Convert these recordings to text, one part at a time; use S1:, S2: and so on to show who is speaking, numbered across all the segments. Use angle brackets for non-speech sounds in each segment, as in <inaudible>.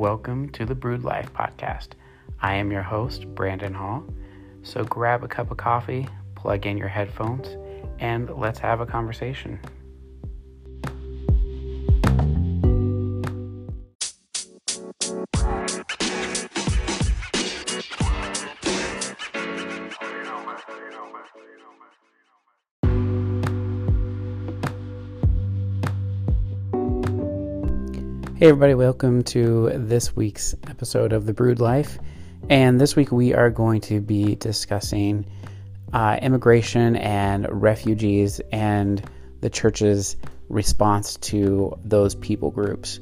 S1: welcome to the Brewed Life podcast. I am your host, Brandon Hall. So grab a cup of coffee, plug in your headphones, and let's have a conversation. Hey, everybody, welcome to this week's episode of The Brewed Life. And this week we are going to be discussing uh, immigration and refugees and the church's response to those people groups.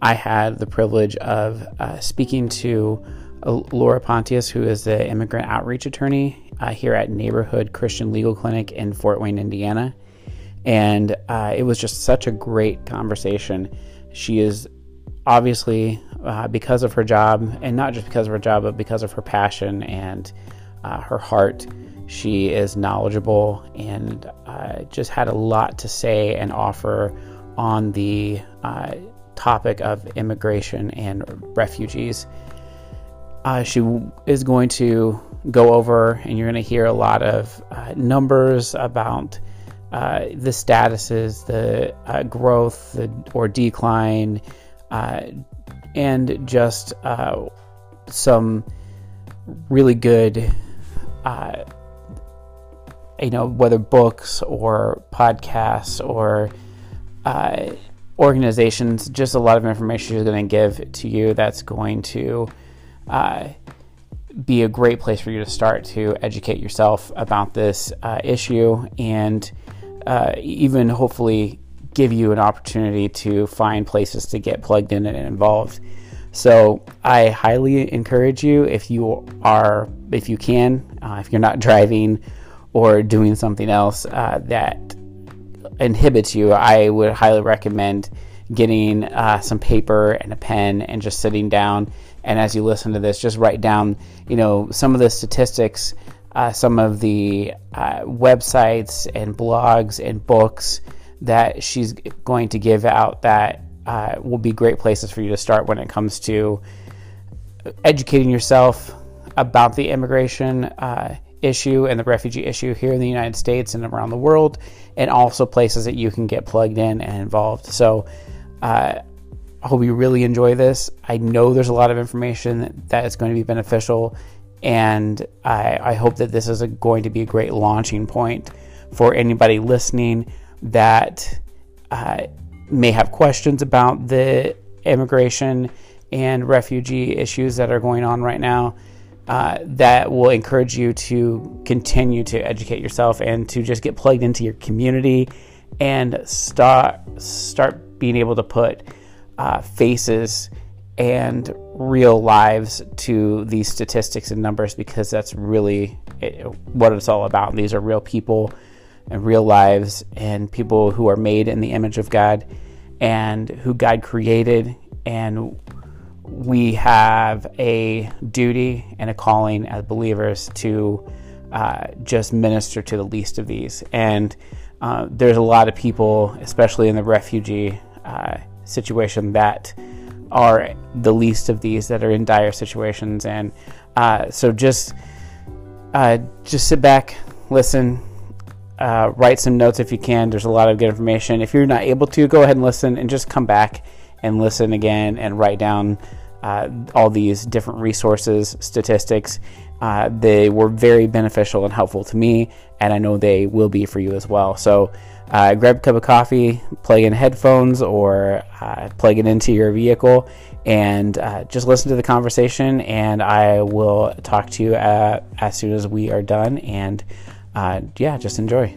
S1: I had the privilege of uh, speaking to uh, Laura Pontius, who is the immigrant outreach attorney uh, here at Neighborhood Christian Legal Clinic in Fort Wayne, Indiana. And uh, it was just such a great conversation she is obviously, uh, because of her job, and not just because of her job, but because of her passion and uh, her heart, she is knowledgeable and uh, just had a lot to say and offer on the uh, topic of immigration and refugees. Uh, she is going to go over, and you're going to hear a lot of uh, numbers about uh, the statuses, the uh, growth the, or decline, uh, and just uh, some really good, uh, you know, whether books or podcasts or organizations, just a lot of information she's going to give to you that's going to be a great place for you to start to educate yourself about this uh, issue and uh, even hopefully give you an opportunity to find places to get plugged in and involved. So I highly encourage you if you are, if you can, uh, if you're not driving or doing something else uh, that inhibits you, I would highly recommend getting uh, some paper and a pen and just sitting down. And as you listen to this, just write down, you know, some of the statistics uh, some of the uh, websites and blogs and books that she's going to give out that uh, will be great places for you to start when it comes to educating yourself about the immigration uh, issue and the refugee issue here in the United States and around the world, and also places that you can get plugged in and involved. So, uh, I hope you really enjoy this. I know there's a lot of information that is going to be beneficial and I, I hope that this is a, going to be a great launching point for anybody listening that uh, may have questions about the immigration and refugee issues that are going on right now. Uh, that will encourage you to continue to educate yourself and to just get plugged into your community and start start being able to put uh, faces and real lives to these statistics and numbers because that's really it, what it's all about. These are real people and real lives and people who are made in the image of God and who God created. And we have a duty and a calling as believers to uh, just minister to the least of these. And uh, there's a lot of people, especially in the refugee uh, situation, that are the least of these that are in dire situations. And uh, so just uh, just sit back, listen, uh, write some notes if you can. There's a lot of good information. If you're not able to, go ahead and listen, and just come back and listen again and write down uh, all these different resources, statistics. Uh, they were very beneficial and helpful to me, and I know they will be for you as well. So uh, grab a cup of coffee, plug in headphones, or uh, plug it into your vehicle, and uh, just listen to the conversation. And I will talk to you uh, as soon as we are done. And uh, yeah, just enjoy.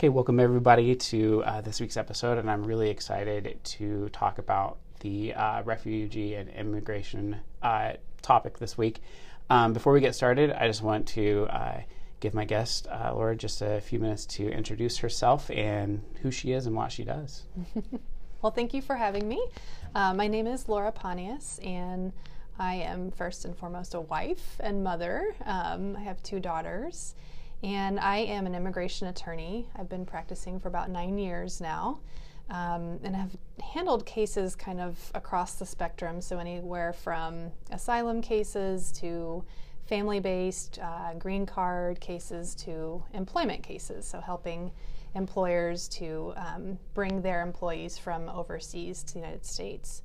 S1: Okay, welcome everybody to uh, this week's episode, and I'm really excited to talk about the uh, refugee and immigration uh, topic this week. Um, before we get started, I just want to uh, give my guest, uh, Laura, just a few minutes to introduce herself and who she is and what she does. <laughs>
S2: well, thank you for having me. Uh, my name is Laura Pontius, and I am first and foremost a wife and mother. Um, I have two daughters, and I am an immigration attorney. I've been practicing for about nine years now. Um, and have handled cases kind of across the spectrum, so anywhere from asylum cases to family based uh, green card cases to employment cases, so helping employers to um, bring their employees from overseas to the United States.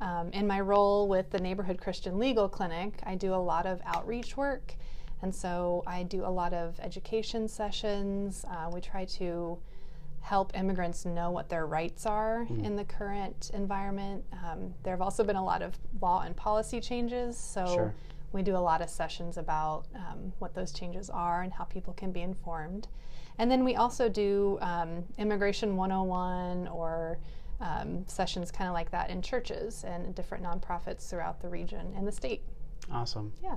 S2: Um, in my role with the Neighborhood Christian Legal Clinic, I do a lot of outreach work. And so I do a lot of education sessions. Uh, we try to help immigrants know what their rights are mm. in the current environment. Um, there have also been a lot of law and policy changes. So sure. we do a lot of sessions about um, what those changes are and how people can be informed. And then we also do um, Immigration 101 or um, sessions kind of like that in churches and different nonprofits throughout the region and the state.
S1: Awesome.
S2: Yeah.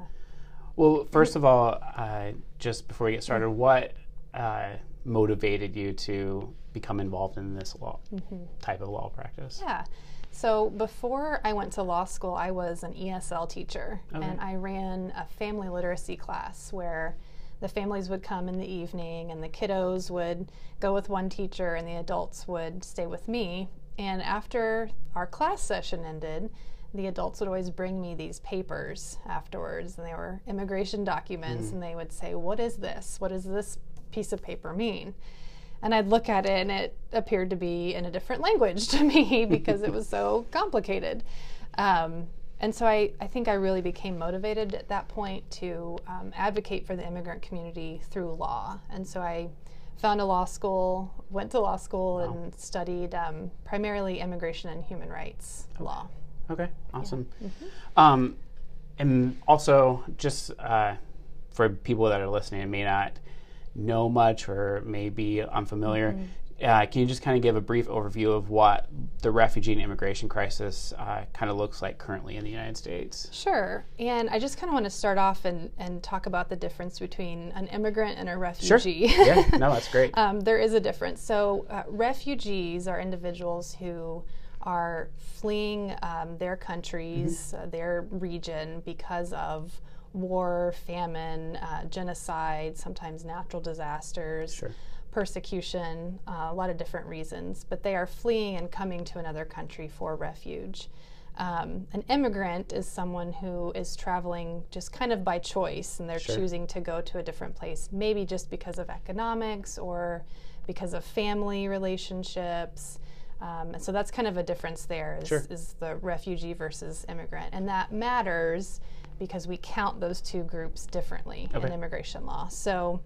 S1: Well, first of all, uh, just before we get started, what uh, motivated you to become involved in this law mm-hmm. type of law practice?
S2: Yeah. So before I went to law school, I was an ESL teacher, okay. and I ran a family literacy class where the families would come in the evening and the kiddos would go with one teacher and the adults would stay with me. And after our class session ended, the adults would always bring me these papers afterwards, and they were immigration documents, mm. and they would say, What is this? What does this piece of paper mean? And I'd look at it, and it appeared to be in a different language <laughs> to me because it was so <laughs> complicated. Um, and so I, I think I really became motivated at that point to um, advocate for the immigrant community through law. And so I found a law school, went to law school, wow. and studied um, primarily immigration and human rights
S1: okay.
S2: law.
S1: Okay, awesome. Yeah. Mm-hmm. Um, and also, just uh, for people that are listening and may not know much or may be unfamiliar, mm-hmm. Uh, can you just kind of give a brief overview of what the refugee and immigration crisis uh, kind of looks like currently in the United States?
S2: Sure. And I just kind of want to start off and, and talk about the difference between an immigrant and a refugee.
S1: Sure. yeah, no, that's great. <laughs>
S2: um, there is a difference. So, uh, refugees are individuals who are fleeing um, their countries, mm-hmm. Uh, their region, because of war, famine, uh, genocide, sometimes natural disasters.
S1: Sure
S2: persecution, uh, a lot of different reasons, but they are fleeing and coming to another country for refuge. Um, an immigrant is someone who is traveling just kind of by choice and they're sure. choosing to go to a different place, maybe just because of economics or because of family relationships. Um, and so that's kind of a difference there is,
S1: sure.
S2: is the refugee versus immigrant. And that matters because we count those two groups differently okay. in immigration law. So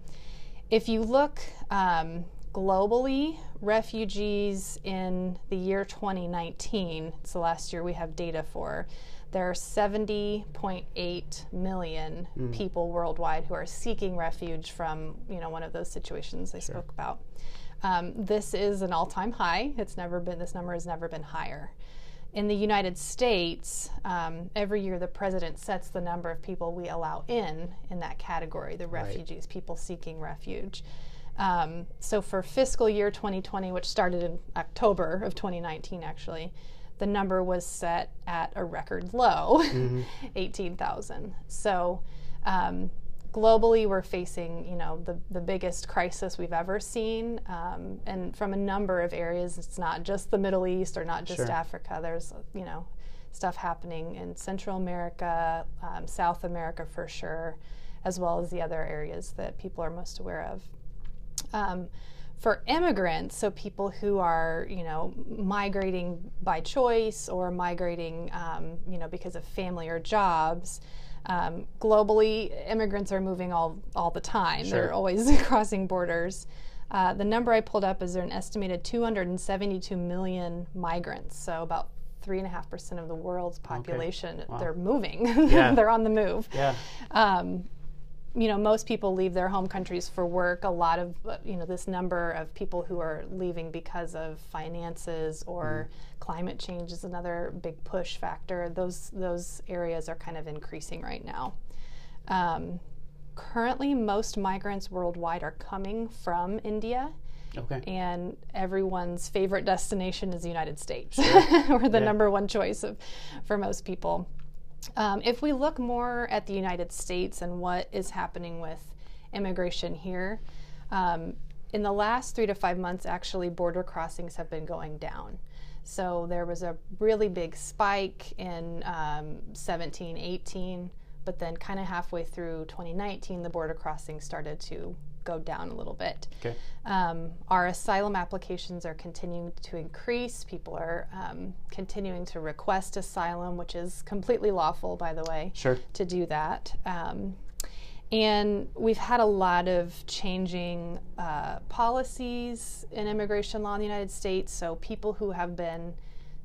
S2: if you look um, globally, refugees in the year 2019, it's the last year we have data for, there are 70.8 million mm. people worldwide who are seeking refuge from you know one of those situations I sure. spoke about. Um, this is an all-time high. It's never been this number has never been higher. In the United States, um, every year the president sets the number of people we allow in in that category, the refugees, right. people seeking refuge. Um, so for fiscal year 2020, which started in October of 2019, actually, the number was set at a record low, mm-hmm. <laughs> 18,000. So um, globally, we're facing, you know, the, the biggest crisis we've ever seen, um, and from a number of areas. It's not just the Middle East or not just sure. Africa. There's, you know, stuff happening in Central America, um, South America for sure, as well as the other areas that people are most aware of. Um, for immigrants, so people who are, you know, migrating by choice or migrating, um, you know, because of family or jobs, um, globally, immigrants are moving all, all the time. Sure. They're always <laughs> crossing borders. Uh, the number I pulled up is an estimated 272 million migrants, so about three and a half percent of the world's population. Okay. Wow. They're moving. <laughs> Yeah. they're on the move.
S1: Yeah.
S2: Um, you know, most people leave their home countries for work. A lot of, you know, this number of people who are leaving because of finances or mm. climate change is another big push factor. Those those areas are kind of increasing right now. Um, currently, most migrants worldwide are coming from India.
S1: Okay.
S2: And everyone's favorite destination is the United States. Sure. <laughs> We're the yeah. number one choice of, for most people. Um, if we look more at the United States and what is happening with immigration here, um, in the last three to five months, actually, border crossings have been going down. So there was a really big spike in um, 17, 18, but then kind of halfway through 2019, the border crossings started to go down a little bit.
S1: Okay.
S2: Um, our asylum applications are continuing to increase. People are um, continuing to request asylum, which is completely lawful, by the way,
S1: Sure.
S2: to do that. Um, and we've had a lot of changing uh, policies in immigration law in the United States. So people who have been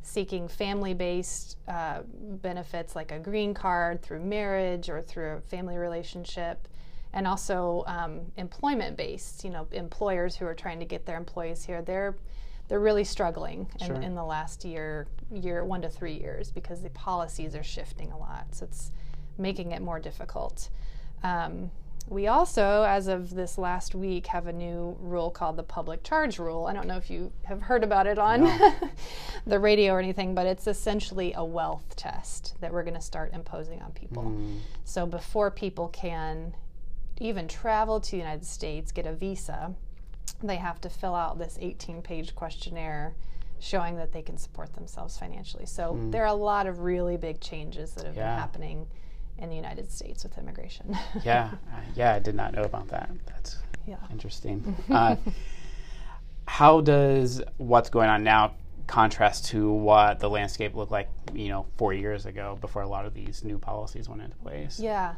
S2: seeking family based uh, benefits like a green card through marriage or through a family relationship, and also um, employment based, you know, employers who are trying to get their employees here, they're they're really struggling in,
S1: Sure.
S2: in the last year, year one to three years because the policies are shifting a lot. So it's making it more difficult. Um, we also, as of this last week, have a new rule called the public charge rule. I don't know if you have heard about it on <laughs> the radio or anything, but it's essentially a wealth test that we're going to start imposing on people. So before people can even travel to the United States, get a visa, they have to fill out this 18 page questionnaire showing that they can support themselves financially. So there are a lot of really big changes that have
S1: Yeah.
S2: been happening in the United States with immigration. <laughs>
S1: Yeah. uh, yeah, I did not know about that. That's
S2: yeah.
S1: interesting. <laughs> uh, how does what's going on now contrast to what the landscape looked like, you know, four years ago before a lot of these new policies went into place?
S2: Yeah.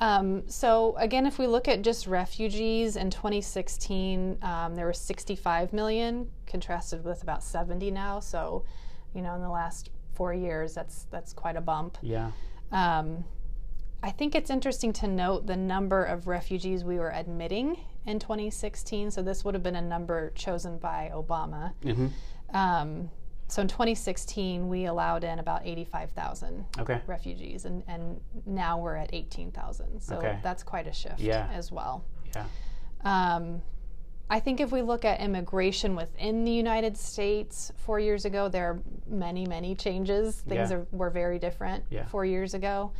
S2: Um, so again, if we look at just refugees in 2016, um, there were 65 million, contrasted with about 70 now. So, you know, in the last four years, that's that's quite a bump.
S1: Yeah.
S2: Um, I think it's interesting to note the number of refugees we were admitting in 2016. So this would have been a number chosen by Obama.
S1: hmm
S2: Um, so in 2016, we allowed in about 85,000
S1: Okay.
S2: refugees, and, and now we're at 18,000. So
S1: Okay.
S2: that's quite a shift
S1: Yeah.
S2: as well.
S1: Yeah.
S2: Um, I think if we look at immigration within the United States four years ago, there are many, many changes. Things
S1: Yeah.
S2: are, were very different
S1: Yeah.
S2: four years ago.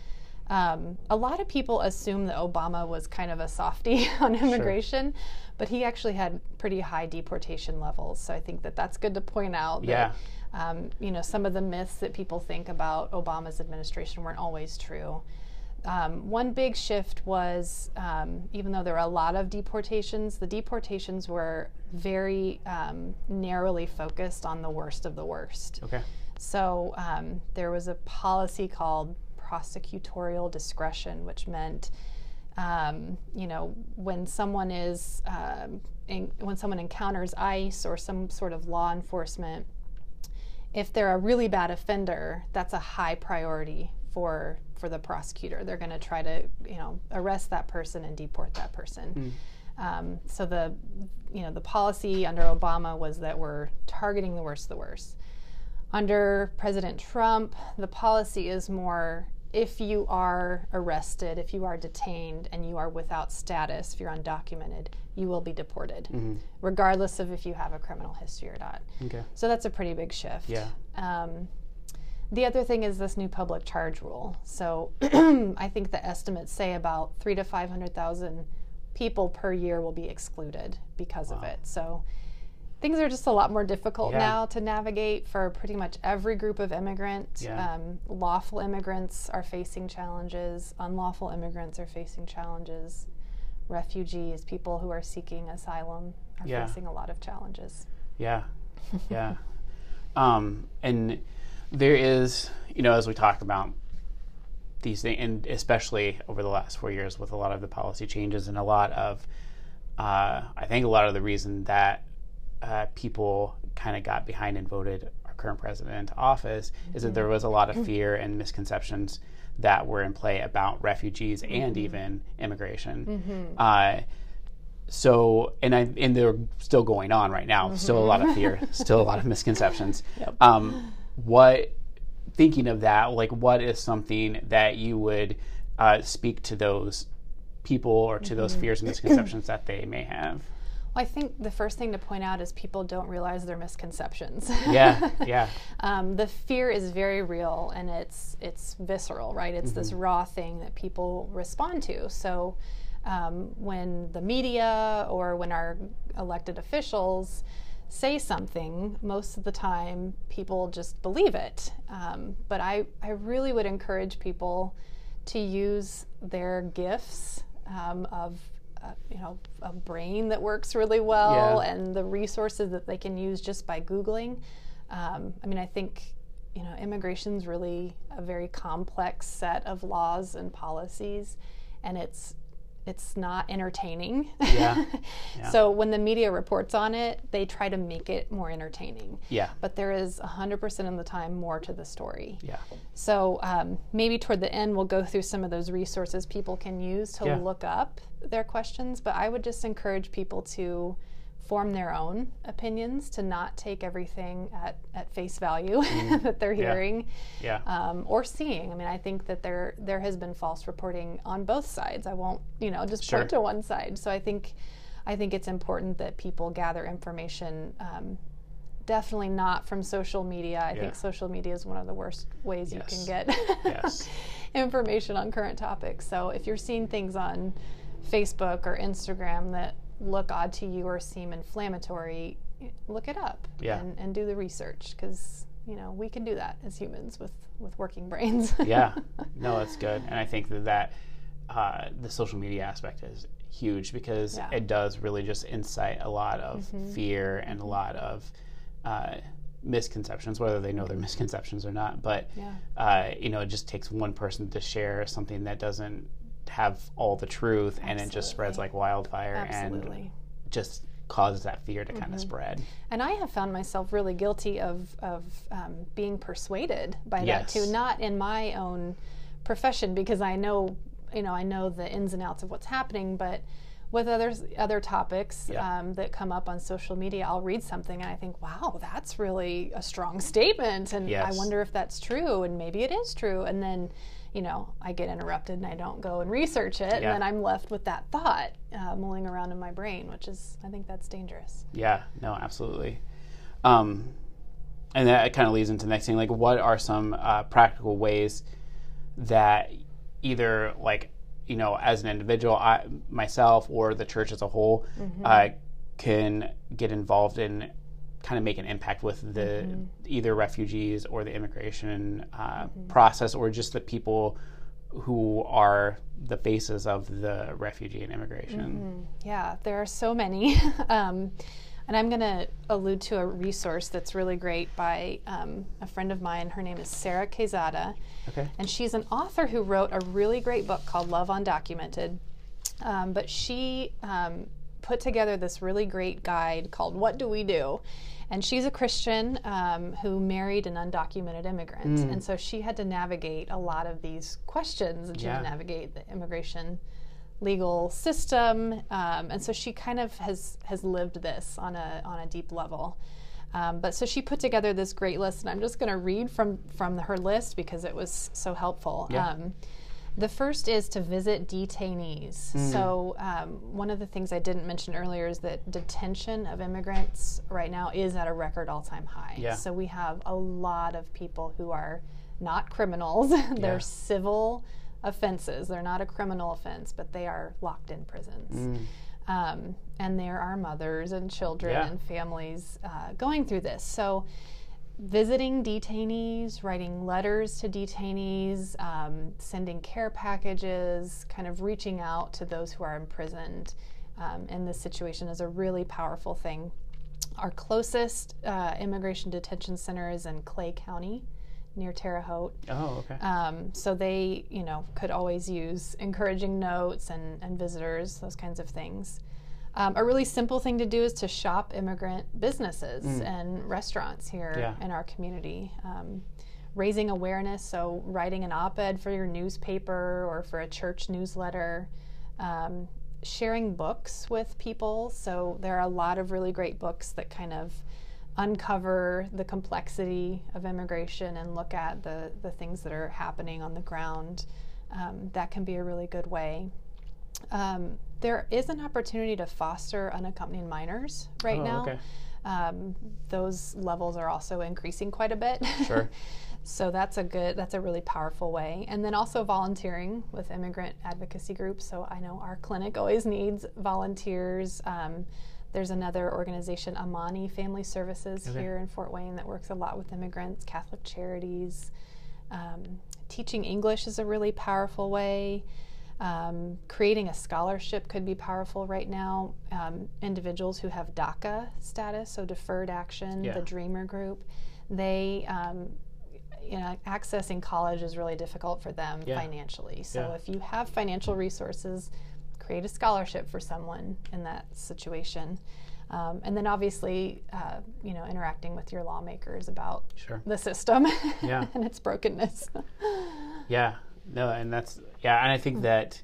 S2: Um, a lot of people assume that Obama was kind of a softie <laughs> on immigration, but he actually had pretty high deportation levels. So I think that that's good to point out.
S1: Yeah.
S2: That, um, you know, some of the myths that people think about Obama's administration weren't always true. Um, one big shift was, um, even though there were a lot of deportations, the deportations were very um, narrowly focused on the worst of the worst.
S1: Okay.
S2: So um, there was a policy called prosecutorial discretion, which meant, um, you know, when someone is um, in, when someone encounters ICE or some sort of law enforcement, if they're a really bad offender, that's a high priority for for the prosecutor. They're going to try to, you know, arrest that person and deport that person. Um, so the, you know, the policy under Obama was that we're targeting the worst of the worst. Under President Trump, the policy is more if you are arrested, if you are detained, and you are without status, if you're undocumented, you will be deported, regardless of if you have a criminal history or not.
S1: Okay.
S2: So that's a pretty big shift.
S1: Yeah.
S2: Um, the other thing is this new public charge rule. So <clears throat> I think the estimates say about three to five hundred thousand people per year will be excluded because of it. So things are just a lot more difficult
S1: Yeah.
S2: now to navigate for pretty much every group of immigrant.
S1: Yeah.
S2: Um, lawful immigrants are facing challenges. Unlawful immigrants are facing challenges. Refugees, people who are seeking asylum, are
S1: Yeah.
S2: facing a lot of challenges.
S1: Yeah, yeah. <laughs> um, and there is, you know, as we talk about these things, and especially over the last four years with a lot of the policy changes and a lot of, uh, I think a lot of the reason that uh, people kind of got behind and voted our current president into office is that there was a lot of fear and misconceptions that were in play about refugees and even immigration. Uh, so and I and they're still going on right now. Still a lot of fear. still a lot of misconceptions. <laughs> Um, what thinking of that? Like, what is something that you would uh, speak to those people or to those fears and misconceptions that they may have?
S2: I think the first thing to point out is people don't realize their misconceptions.
S1: Yeah, yeah. <laughs>
S2: um, the fear is very real and it's it's visceral, right? It's mm-hmm. this raw thing that people respond to. So um, when the media or when our elected officials say something, most of the time people just believe it. Um, but I, I really would encourage people to use their gifts um, of uh, you know a brain that works really well yeah. and the resources that they can use just by googling um, i mean i think you know immigration is really a very complex set of laws and policies and it's it's not entertaining. Yeah. <laughs> yeah. so when the media reports on it, they try to make it more entertaining.
S1: Yeah.
S2: But there is 100% of the time more to the story.
S1: Yeah.
S2: So um, maybe toward the end, we'll go through some of those resources people can use to yeah. look up their questions. But I would just encourage people to form their own opinions to not take everything at, at face value <laughs> mm. that they're hearing
S1: yeah. yeah.
S2: Um, or seeing. I mean, I think that there there has been false reporting on both sides. I won't, you know, just sure. point to one side. So I think I think it's important that people gather information. Um, definitely not from social media. I yeah. think social media is one of the worst ways yes. you can get yes. <laughs> information on current topics. So if you're seeing things on Facebook or Instagram that look odd to you or seem inflammatory, look it up
S1: yeah.
S2: and, and do the research because you know we can do that as humans with with working brains. <laughs>
S1: yeah, no, that's good, and I think that that uh, the social media aspect is huge because yeah. it does really just incite a lot of mm-hmm. fear and a lot of uh, misconceptions, whether they know they're <laughs> misconceptions or not. But yeah. uh, you know, it just takes one person to share something that doesn't have all the truth Absolutely. and it just spreads like wildfire Absolutely. and just causes that fear to mm-hmm. kind of spread.
S2: And I have found myself really guilty of of um, being persuaded by yes. that too. Not in my own profession because I know you know I know the ins and outs of what's happening, but with other other topics yeah. um, that come up on social media, I'll read something and I think, wow, that's really a strong statement, and yes. I wonder if that's true, and maybe it is true, and then you know, I get interrupted and I don't go and research it, yeah. and then I'm left with that thought uh, mulling around in my brain, which is, I think that's dangerous.
S1: Yeah, no, absolutely. Um, and that kind of leads into the next thing. Like, what are some uh, practical ways that either, like, you know, as an individual, I, myself, or the church as a whole, mm-hmm. uh, can get involved in kind of make an impact with the mm-hmm. either refugees or the immigration uh, mm-hmm. process or just the people who are the faces of the refugee and immigration.
S2: Mm-hmm. Yeah, there are so many. <laughs> um, and I'm going to allude to a resource that's really great by um, a friend of mine. Her name is Sarah Quezada.
S1: Okay.
S2: And she's an author who wrote a really great book called Love Undocumented. Um, but she um, put together this really great guide called What Do We Do? And she's a Christian um, who married an undocumented immigrant. Mm. And so she had to navigate a lot of these questions and she yeah. had to navigate the immigration legal system. Um, and so she kind of has, has lived this on a, on a deep level. Um, but so she put together this great list, and I'm just going to read from, from her list because it was so helpful.
S1: Yeah. Um,
S2: the first is to visit detainees. Mm. So, um, one of the things I didn't mention earlier is that detention of immigrants right now is at a record all time high.
S1: Yeah.
S2: So, we have a lot of people who are not criminals, <laughs> they're yeah. civil offenses. They're not a criminal offense, but they are locked in prisons. Mm. Um, and there are mothers and children yeah. and families uh, going through this. So, visiting detainees, writing letters to detainees, um, sending care packages, kind of reaching out to those who are imprisoned um, in this situation is a really powerful thing. Our closest uh, immigration detention center is in Clay County near Terre Haute.
S1: Oh, okay.
S2: Um, so they, you know, could always use encouraging notes and, and visitors, those kinds of things. Um, a really simple thing to do is to shop immigrant businesses mm. and restaurants here yeah. in our community. Um, raising awareness, so writing an op ed for your newspaper or for a church newsletter. Um, sharing books with people. So there are a lot of really great books that kind of uncover the complexity of immigration and look at the, the things that are happening on the ground. Um, that can be a really good way. Um, there is an opportunity to foster unaccompanied minors right
S1: Oh,
S2: now.
S1: okay.
S2: Um, those levels are also increasing quite a bit.
S1: Sure. <laughs>
S2: so that's a good, that's a really powerful way. And then also volunteering with immigrant advocacy groups. So I know our clinic always needs volunteers. Um, there's another organization, Amani Family Services,
S1: Okay.
S2: here in Fort Wayne that works a lot with immigrants, Catholic Charities. Um, teaching English is a really powerful way. Um, creating a scholarship could be powerful right now. Um, individuals who have DACA status, so deferred action,
S1: Yeah.
S2: the Dreamer Group, they, um, you know, accessing college is really difficult for them
S1: Yeah.
S2: financially. So
S1: Yeah.
S2: if you have financial resources, create a scholarship for someone in that situation. Um, and then obviously, uh, you know, interacting with your lawmakers about
S1: Sure.
S2: the system <laughs>
S1: Yeah.
S2: and its brokenness. <laughs>
S1: Yeah, no, and that's yeah, and I think that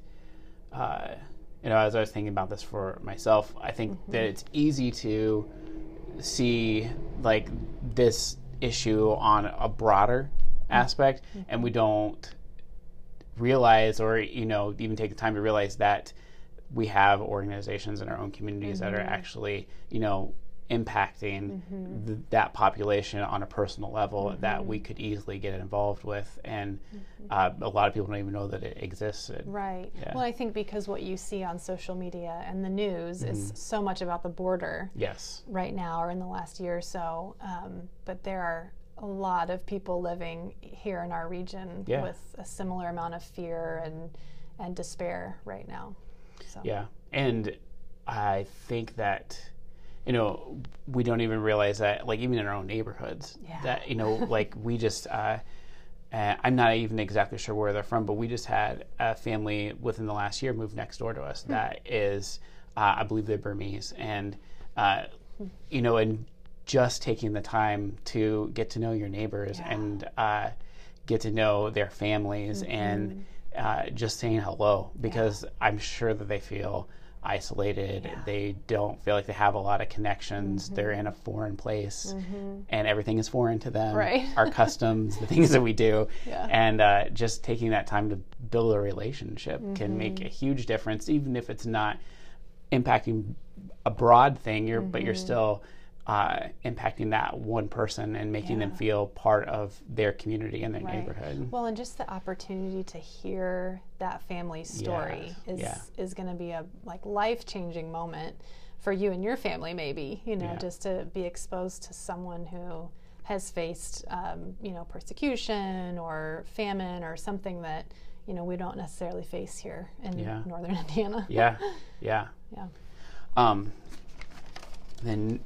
S1: uh, you know, as I was thinking about this for myself, I think that it's easy to see like this issue on a broader aspect, and we don't realize, or you know, even take the time to realize that we have organizations in our own communities that are actually, you know, impacting th- that population on a personal level that we could easily get involved with, and uh, a lot of people don't even know that it exists. And-
S2: Right.
S1: Yeah.
S2: Well, I think because what you see on social media and the news
S1: Mm-hmm.
S2: is so much about the border
S1: Yes.
S2: right now or in the last year or so. Um, but there are a lot of people living here in our region
S1: Yeah.
S2: with a similar amount of fear and, and despair right now. So.
S1: Yeah, and I think that you know we don't even realize that, like even in our own neighborhoods,
S2: Yeah.
S1: that you know, <laughs> like we just. Uh, uh, I'm not even exactly sure where they're from, but we just had a family within the last year move next door to us. That is, uh, I believe they're Burmese, and uh, you know, and just taking the time to get to know your neighbors
S2: Yeah.
S1: and uh, get to know their families and uh, just saying hello because I'm sure that they feel isolated. They don't feel like they have a lot of connections. They're in a foreign place and everything is foreign to them.
S2: Right.
S1: Our customs, the things that we do. <laughs>
S2: Yeah.
S1: And uh, just taking that time to build a relationship can make
S2: Mm-hmm.
S1: a huge difference, even if it's not impacting a broad thing, you're, but you're
S2: Mm-hmm.
S1: still uh, impacting that one person and making them feel part of their community and their
S2: Right.
S1: neighborhood.
S2: Well, and just the opportunity to hear that family's story
S1: Yes,
S2: is
S1: yeah.
S2: is going to be a like life changing moment for you and your family. Maybe you know
S1: Yeah.
S2: just to be exposed to someone who has faced um, you know persecution or famine or something that you know we don't necessarily face here in
S1: Yeah.
S2: northern <laughs> Indiana.
S1: Yeah, yeah.
S2: Yeah.
S1: Um, then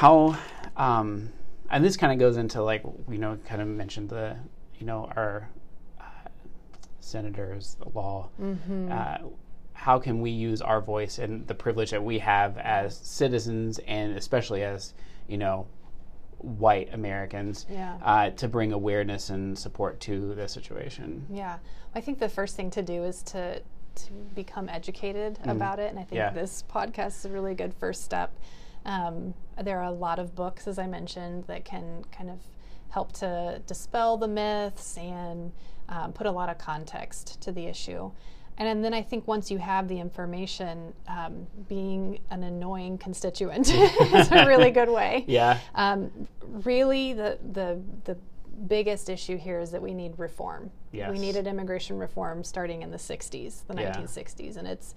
S1: how, um, and this kind of goes into like you know, kind of mentioned the you know our uh, senators, the law. Uh, how can we use our voice and the privilege that we have as citizens, and especially as you know, white Americans,
S2: Yeah.
S1: uh, to bring awareness and support to the situation?
S2: Yeah, I think the first thing to do is to to become educated about it, and I think
S1: Yeah.
S2: this podcast is a really good first step. Um, there are a lot of books, as I mentioned, that can kind of help to dispel the myths and um, put a lot of context to the issue. And then I think once you have the information, um, being an annoying constituent <laughs> is a really <laughs> good way.
S1: Yeah.
S2: Um, really, the, the the biggest issue here is that we need reform.
S1: Yes.
S2: We needed immigration reform starting in the '60s, the
S1: Yeah.
S2: 1960s, and it's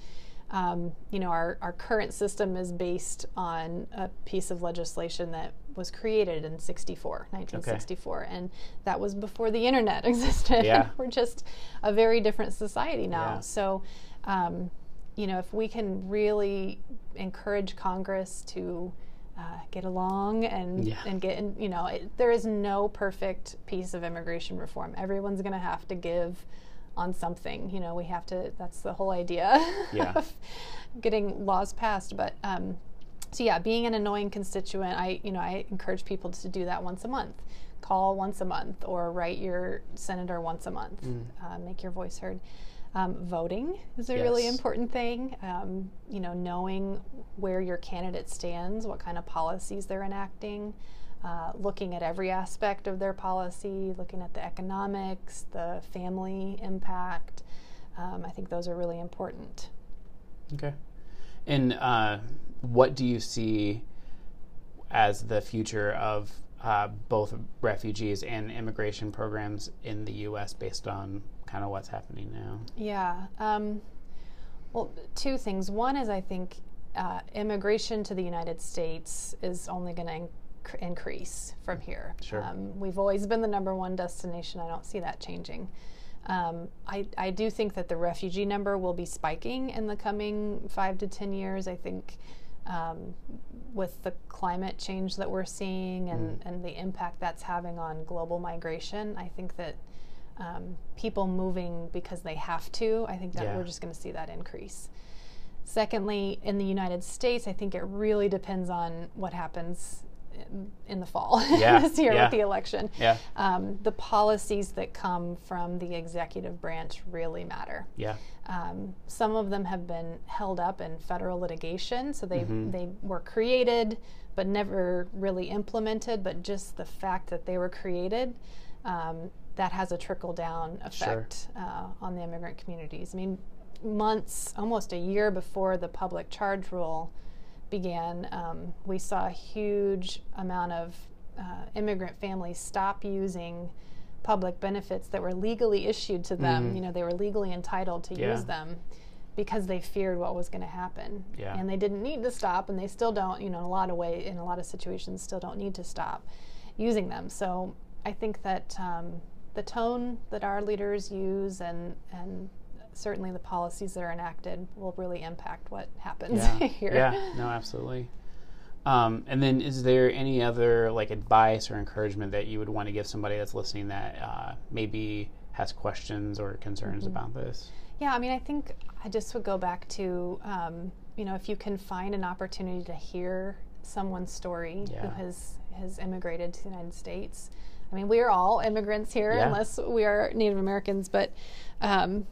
S2: um, you know our our current system is based on a piece of legislation that was created in 64 1964 and that was before the internet <laughs> existed
S1: Yeah. <laughs>
S2: we're just a very different society now
S1: Yeah.
S2: so um, you know if we can really encourage congress to uh, get along and
S1: Yeah.
S2: and get in, you know it, there is no perfect piece of immigration reform everyone's going to have to give on something you know we have to that's the whole idea
S1: Yeah. <laughs>
S2: of getting laws passed but um, so yeah being an annoying constituent i you know i encourage people to do that once a month call once a month or write your senator once a month
S1: Mm.
S2: uh, make your voice heard um, voting is a really important thing um, you know knowing where your candidate stands what kind of policies they're enacting uh, looking at every aspect of their policy looking at the economics the family impact um, I think those are really important.
S1: Okay. And uh, what do you see as the future of uh, both refugees and immigration programs in the U.S. based on kind of what's happening now?
S2: Yeah. Um, well, two things. One is I think uh, immigration to the United States is only going to inc- increase from here.
S1: Sure.
S2: Um, we've always been the number one destination. I don't see that changing. Um, I, I do think that the refugee number will be spiking in the coming five to ten years. I think um, with the climate change that we're seeing and, mm. and the impact that's having on global migration, I think that um, people moving because they have to, I think that yeah. we're just going to see that increase. Secondly, in the United States, I think it really depends on what happens in, the fall <laughs>
S1: yeah.
S2: this year
S1: yeah.
S2: with the election.
S1: Yeah.
S2: Um, the policies that come from the executive branch really matter.
S1: Yeah.
S2: Um, some of them have been held up in federal litigation, so they mm-hmm. they were created but never really implemented. But just the fact that they were created. Um, that has a trickle down effect sure. uh, on the immigrant communities. I mean, months, almost a year before the public charge rule began, um, we saw a huge amount of uh, immigrant families stop using public benefits that were legally issued to them. Mm-hmm. You know, they were legally entitled to yeah. use them because they feared what was going to happen.
S1: Yeah.
S2: And they didn't need to stop, and they still don't. You know, in a lot of way, in a lot of situations, still don't need to stop using them. So I think that. Um, the tone that our leaders use and and certainly the policies that are enacted will really impact what happens
S1: yeah. <laughs>
S2: here.
S1: Yeah, no, absolutely. Um, and then, is there any other like advice or encouragement that you would want to give somebody that's listening that uh, maybe has questions or concerns mm-hmm. about this?
S2: Yeah, I mean, I think I just would go back to um, you know if you can find an opportunity to hear someone's story
S1: yeah.
S2: who has has immigrated to the United States I mean, we are all immigrants here, yeah. unless we are Native Americans. But um,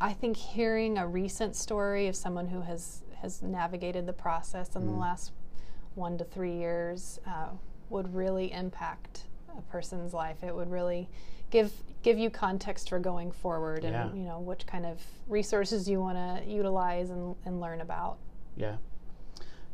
S2: I think hearing a recent story of someone who has has navigated the process in mm. the last one to three years uh, would really impact a person's life. It would really give give you context for going forward, and
S1: yeah.
S2: you know which kind of resources you want to utilize and, and learn about.
S1: Yeah.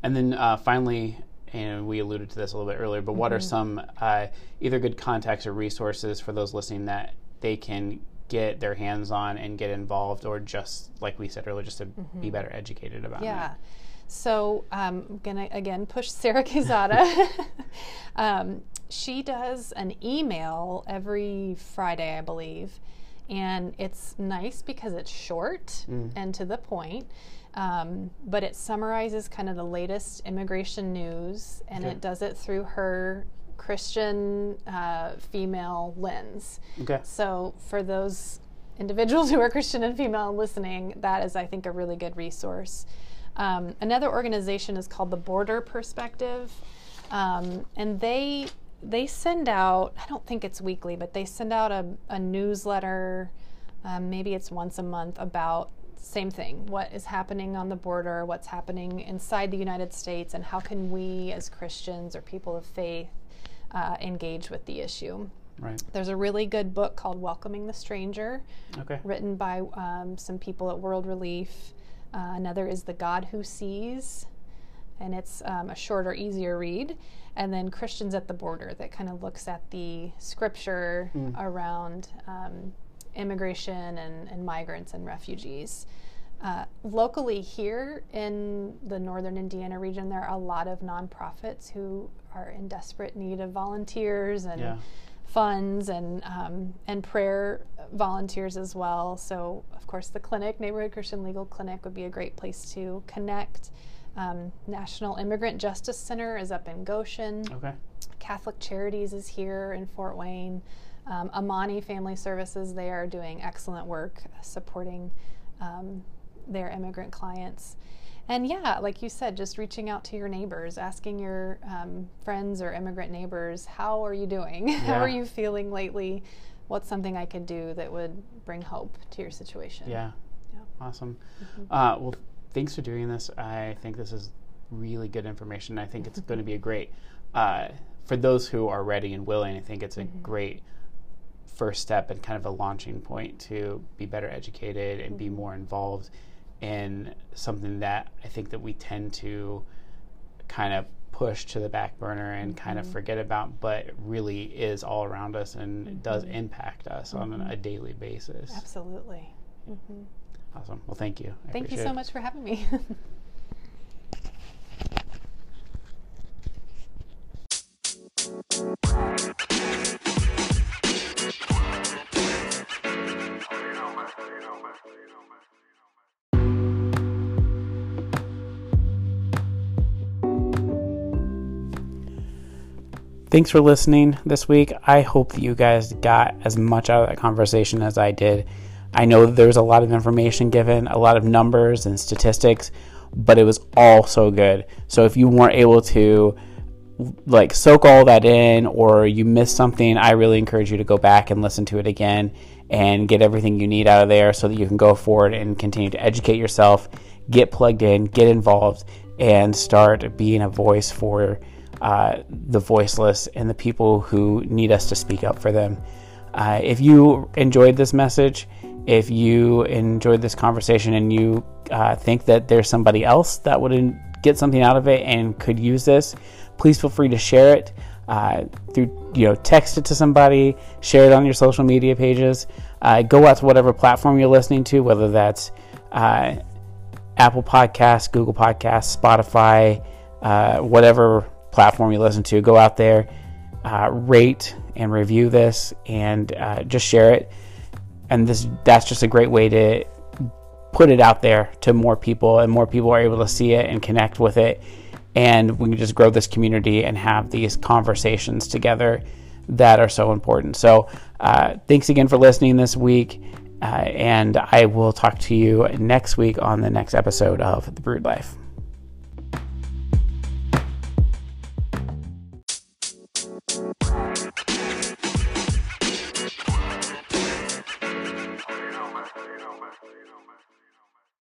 S1: And then uh, finally, and we alluded to this a little bit earlier, but mm-hmm. what are mm-hmm. some uh, either good contacts or resources for those listening that they can get their hands on and get involved, or just like we said earlier, just to mm-hmm. be better educated about it. yeah.
S2: So um, I'm gonna again push Sarah <laughs> Quezada. <laughs> um, she does an email every Friday, I believe, and it's nice because it's short mm. and to the point. Um, but it summarizes kind of the latest immigration news, and it does it through her Christian uh, female lens.
S1: Okay.
S2: So for those individuals <laughs> who are Christian and female listening, that is, I think, a really good resource. Um, another organization is called the Border Perspective, um, and they they send out. I don't think it's weekly, but they send out a, a newsletter. Um, maybe it's once a month about same thing what is happening on the border, what's happening inside the United States, and how can we as Christians or people of faith uh, engage with the issue.
S1: Right.
S2: There's a really good book called Welcoming the Stranger,
S1: okay.
S2: written by um, some people at World Relief. Uh, another is The God Who Sees, and it's um, a shorter, easier read. And then Christians at the Border, that kind of looks at the scripture mm. around um, immigration and, and migrants and refugees. Uh, locally here in the northern Indiana region, there are a lot of nonprofits who are in desperate need of volunteers and
S1: yeah.
S2: funds and um, and prayer volunteers as well. So, of course, the clinic, Neighborhood Christian Legal Clinic, would be a great place to connect. Um, National Immigrant Justice Center is up in Goshen.
S1: Okay.
S2: Catholic Charities is here in Fort Wayne. Um, Amani Family Services, they are doing excellent work supporting um, their immigrant clients. And yeah, like you said, just reaching out to your neighbors, asking your um, friends or immigrant neighbors, how are you doing?
S1: Yeah. <laughs>
S2: how are you feeling lately? What's something I could do that would bring hope to your situation?
S1: Yeah. yeah. Awesome. Mm-hmm. Uh, well, thanks for doing this. I think this is really good information. I think it's going to be a great, uh, for those who are ready and willing, I think it's a mm-hmm. great first step and kind of a launching point to be better educated and be more involved in something that I think that we tend to kind of push to the back burner and mm-hmm. kind of forget about, but really is all around us and mm-hmm. does impact us mm-hmm. on a daily basis.
S2: Absolutely.
S1: Mm-hmm. Awesome. Well, thank you.
S2: I thank you so it. much for having me. <laughs>
S1: Thanks for listening this week. I hope that you guys got as much out of that conversation as I did. I know there was a lot of information given, a lot of numbers and statistics, but it was all so good. So if you weren't able to like soak all that in or you missed something, I really encourage you to go back and listen to it again and get everything you need out of there so that you can go forward and continue to educate yourself, get plugged in, get involved, and start being a voice for uh, the voiceless and the people who need us to speak up for them. Uh, if you enjoyed this message, if you enjoyed this conversation and you uh, think that there's somebody else that would get something out of it and could use this, please feel free to share it uh, through, you know, text it to somebody, share it on your social media pages. Uh, go out to whatever platform you're listening to, whether that's uh, Apple Podcasts, Google Podcasts, Spotify, whatever platform you listen to, go out there, uh, rate and review this, and uh, just share it. And this that's just a great way to put it out there to more people, and more people are able to see it and connect with it. And we can just grow this community and have these conversations together that are so important. So, uh, thanks again for listening this week. Uh, and I will talk to you next week on the next episode of The Brewed Life.